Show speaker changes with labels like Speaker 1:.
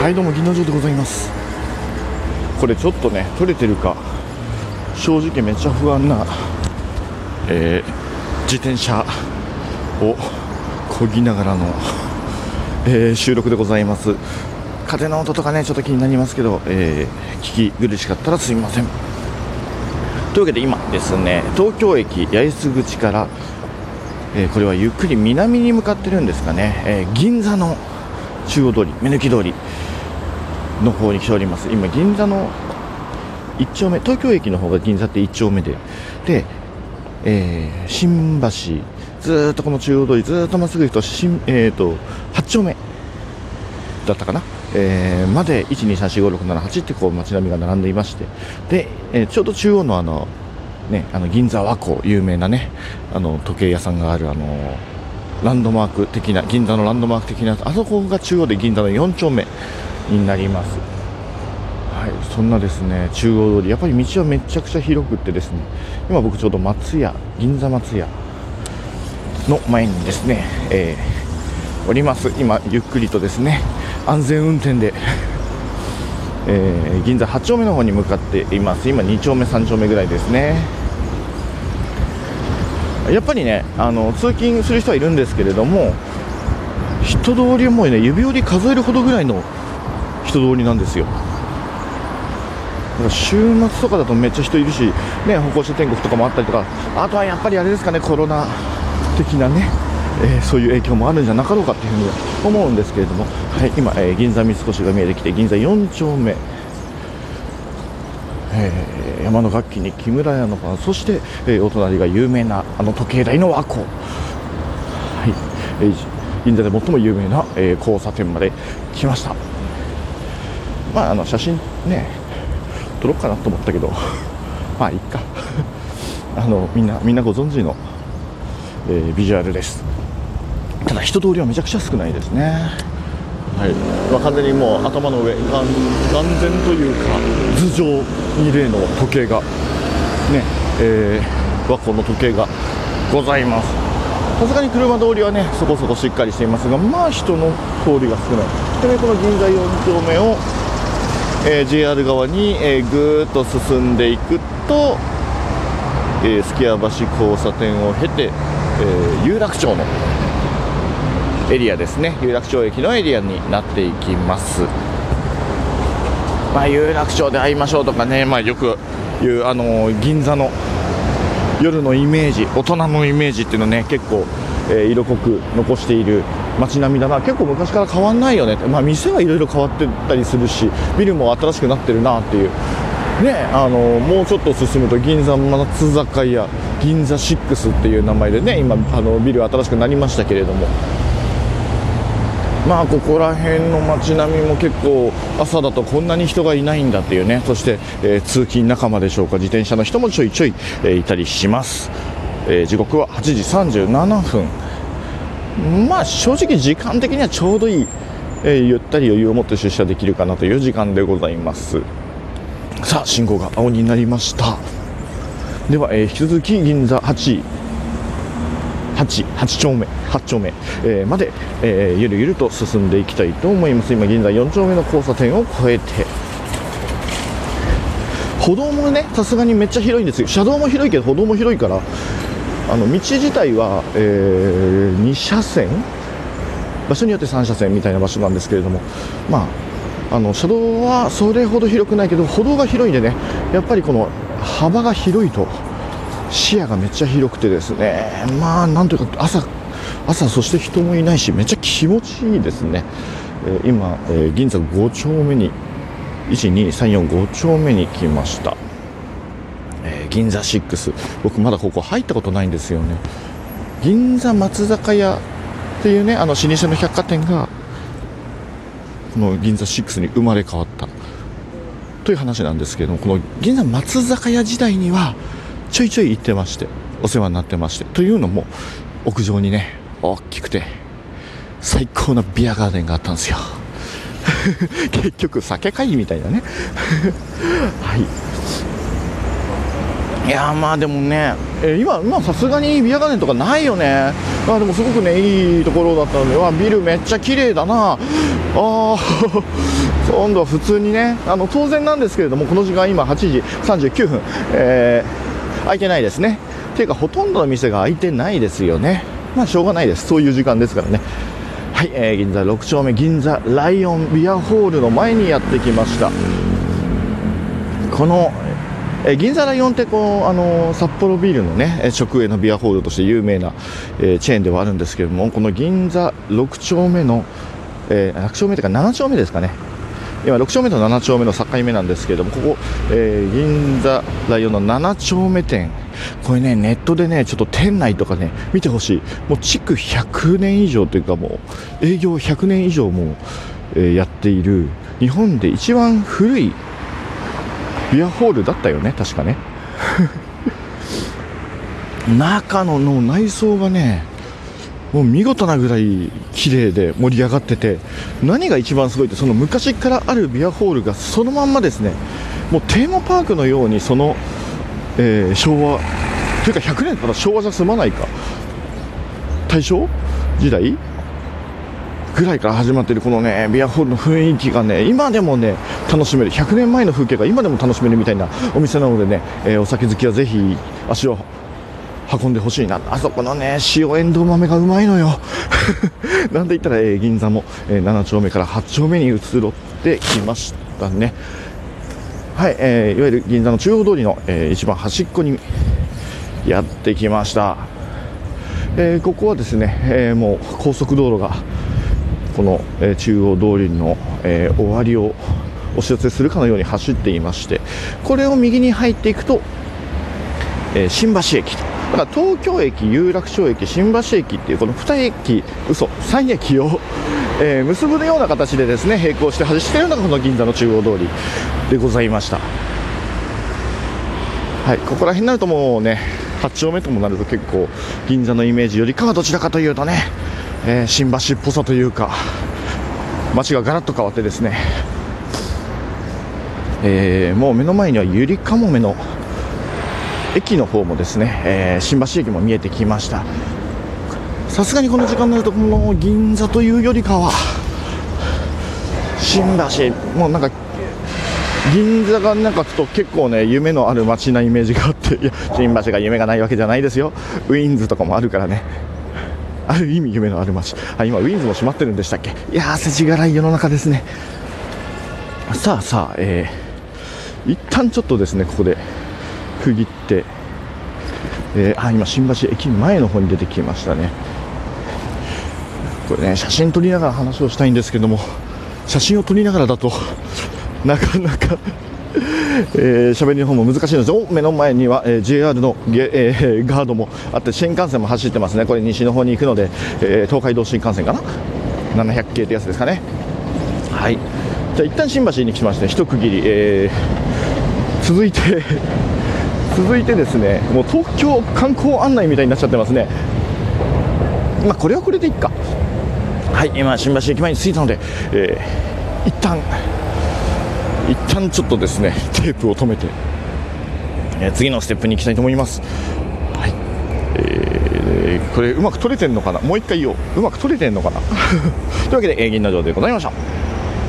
Speaker 1: はいどうも銀の城でございます。これちょっとね撮れてるか。正直めっちゃ不安な、えー、自転車をこぎながらの、えー、収録でございます。風の音とかねちょっと気になりますけど、えー、聞き苦しかったらすみません。というわけで今ですね東京駅八重洲口から、え、これはゆっくり南に向かってるんですかね、え、銀座の中央通り目抜き通り。の方に来ております。今銀座の1丁目東京駅の方が銀座って1丁目で。で、えー、新橋ずっとこの中央通りずっとまっすぐ行くと新、えーと、8丁目だったかな、えー、まで1234567ってこう街並みが並んでいまして。で、えー、ちょうど中央のあのね、あの銀座和光有名なねあの時計屋さんがあるあのランドマーク的な銀座のランドマーク的なあそこが中央で銀座の4丁目。になります。はいそんなですね中央通り。やっぱり道はめちゃくちゃ広くってですね今僕ちょうど松屋銀座松屋の前にですね、えー、おります。今ゆっくりとですね安全運転でえー、銀座8丁目の方に向かっています。今2丁目3丁目ぐらいですね。やっぱりねあの通勤する人はいるんですけれども人通りもね指折り数えるほどぐらいの人通りなんですよ。だから週末とかだとめっちゃ人いるし、ね、歩行者天国とかもあったりとかあとはやっぱりあれですかねコロナ的なね、えー、そういう影響もあるんじゃなかろうかっていうふうに思うんですけれども、はい、今、えー、銀座三越が見えてきて銀座4丁目えー、山の楽器に木村屋のパンそして、え、お隣が有名なあの時計台の和光、はいえ、銀座で最も有名な、え、交差点まで来ました。まああの写真ね撮ろうかなと思ったけど まあいいか。あのみんなみんなご存知の、えー、ビジュアルです。ただ人通りはめちゃくちゃ少ないですね。はい。まあ、完全にもう頭の上眼前というか頭上に例の時計がねえー、和光の時計がございます。さすがに車通りはねそこそこしっかりしていますがまあ人の通りが少ない。でねこの銀座4丁目をえー、JR 側に、えー、ぐーっと進んでいくと、えー、すき家橋交差点を経て、えー、有楽町のエリアですね。有楽町駅のエリアになっていきます。まあ、有楽町で会いましょうとかね、まあ、よく言う、あの銀座の夜のイメージ大人のイメージっていうのね結構、えー、色濃く残している街並みだな。結構昔から変わんないよね。まあ、店はいろいろ変わってたりするしビルも新しくなってるなっていう。ねあのもうちょっと進むと銀座松坂屋銀座6っていう名前でね今あのビル新しくなりましたけれども。まあここら辺の街並みも結構朝だとこんなに人がいないんだっていうね。そして、えー、通勤仲間でしょうか。自転車の人もちょいちょい、えー、いたりします、えー、時刻は8時37分。まあ正直時間的にはちょうどいい、えー、ゆったり余裕を持って出社できるかなという時間でございます。さあ信号が青になりました。では、えー、引き続き銀座8 8, 8丁目8丁目、えー、まで、えー、ゆるゆると進んでいきたいと思います。今銀座4丁目の交差点を越えて。歩道もねさすがにめっちゃ広いんですよ。車道も広いけど歩道も広いからあの道自体は、えー、2車線？場所によって3車線みたいな場所なんですけれども、まあ、あの車道はそれほど広くないけど歩道が広いんでねやっぱりこの幅が広いと視野がめっちゃ広くてですね。まあなんというか朝朝そして人もいないしめっちゃ気持ちいいですね、えー、今、えー、銀座5丁目に12345丁目に来ました。銀座6僕まだここ入ったことないんですよね。銀座松坂屋っていうねあの老舗の百貨店がこの銀座6に生まれ変わった。という話なんですけどもこの銀座松坂屋時代にはちょいちょい行ってましてお世話になってましてというのも屋上にね大きくて最高なビアガーデンがあったんですよ。結局酒会議みたいなね。はい。いやまあでもね、えー、今さすがにビアガーデンとかないよね。あでもすごくねいいところだったので。わビルめっちゃ綺麗だな。ああ 今度は普通にねあの当然なんですけれどもこの時間今8時39分、えー、空いてないですね。ていうかほとんどの店が開いてないですよね。まあしょうがないです。そういう時間ですからね。はい、えー、銀座6丁目銀座ライオンビアホールの前にやってきました。このえ銀座ライオンってこうあの札幌ビールのね直営のビアホールとして有名な、え、チェーンではあるんですけれどもこの銀座6丁目の、えー、6丁目というか7丁目ですかね。今6丁目と7丁目の境目なんですけれどもここ、えー、銀座ライオンの7丁目店。これねネットでねちょっと店内とかね見てほしい。もう築100年以上というかもう営業100年以上も、えー、やっている日本で一番古いビアホールだったよね確かね。中のの内装がねもう見事なぐらい綺麗で盛り上がってて何が一番すごいってその昔からあるビアホールがそのまんまですね。もうテーマパークのようにその、えー、昭和というか100年から昭和じゃ済まないか。大正時代ぐらいから始まってるこのねビアホールの雰囲気がね今でもね楽しめる。100年前の風景が今でも楽しめるみたいなお店なのでね、えー、お酒好きはぜひ足を運んでほしいな。あそこのね塩エンドウ豆がうまいのよ。なんで言ったら、えー、銀座も、えー、7丁目から8丁目に移ろってきましたね。はい、えー、いわゆる銀座の中央通りの、えー、一番端っこにやってきました、えー、ここはですね、えー、もう高速道路がこの、えー、中央通りの、えー、終わりをお知らせするかのように走っていましてこれを右に入っていくと、えー、新橋駅とだから東京駅、有楽町駅、新橋駅っていうこの2駅、嘘、3駅を、えー、結ぶような形でですね並行して走っているのがこの銀座の中央通りでございました。はい、ここら辺になるともうね8丁目ともなると結構銀座のイメージよりかはどちらかというとね、えー、新橋っぽさというか街がガラッと変わってですね、えー、もう目の前にはゆりかもめの駅の方もですね、えー、新橋駅も見えてきました。さすがにこの時間になるとこの銀座というよりかは新橋もうなんか銀座がなんかちょっと結構ね夢のある街なイメージがあっていや新橋が夢がないわけじゃないですよ。ウィンズとかもあるからね。ある意味夢のある街。あ今ウィンズも閉まってるんでしたっけ？いやー世知辛い世の中ですね。さあさあえー、一旦ちょっとですねここで区切って、えー、あ今、新橋駅前の方に出てきましたね。これね、写真撮りながら話をしたいんですけども、写真を撮りながらだとなかなかえー、喋りの方も難しいのです。お目の前には、えー、JR のゲ、えー、ガードもあって新幹線も走ってますね。これ西の方に行くので、えー、東海道新幹線かな？700系ってやつですかね。はい。じゃあ一旦新橋に来まして一区切り、えー、続いて 続いてですねもう東京観光案内みたいになっちゃってますね。まあこれはこれでいいか。はい今新橋駅前に着いたので、えー、一旦一旦ちょっとですねテープを止めて、えー、次のステップに行きたいと思います。はい。えー、これうまく撮れてんのかな？もう一回言おう。うまく撮れてんのかな？というわけで、えー、銀座城でございました。